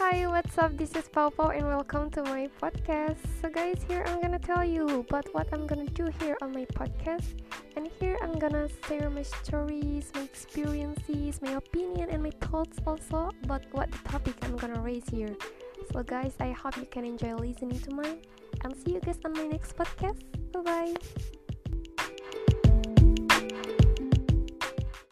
Hi, what's up? This is Popo, and welcome to my podcast. So, guys, here I'm gonna tell you about what I'm gonna do here on my podcast. And here I'm gonna share my stories, my experiences, my opinion, and my thoughts also about what the topic I'm gonna raise here. So, guys, I hope you can enjoy listening to mine. And see you guys on my next podcast. Bye bye.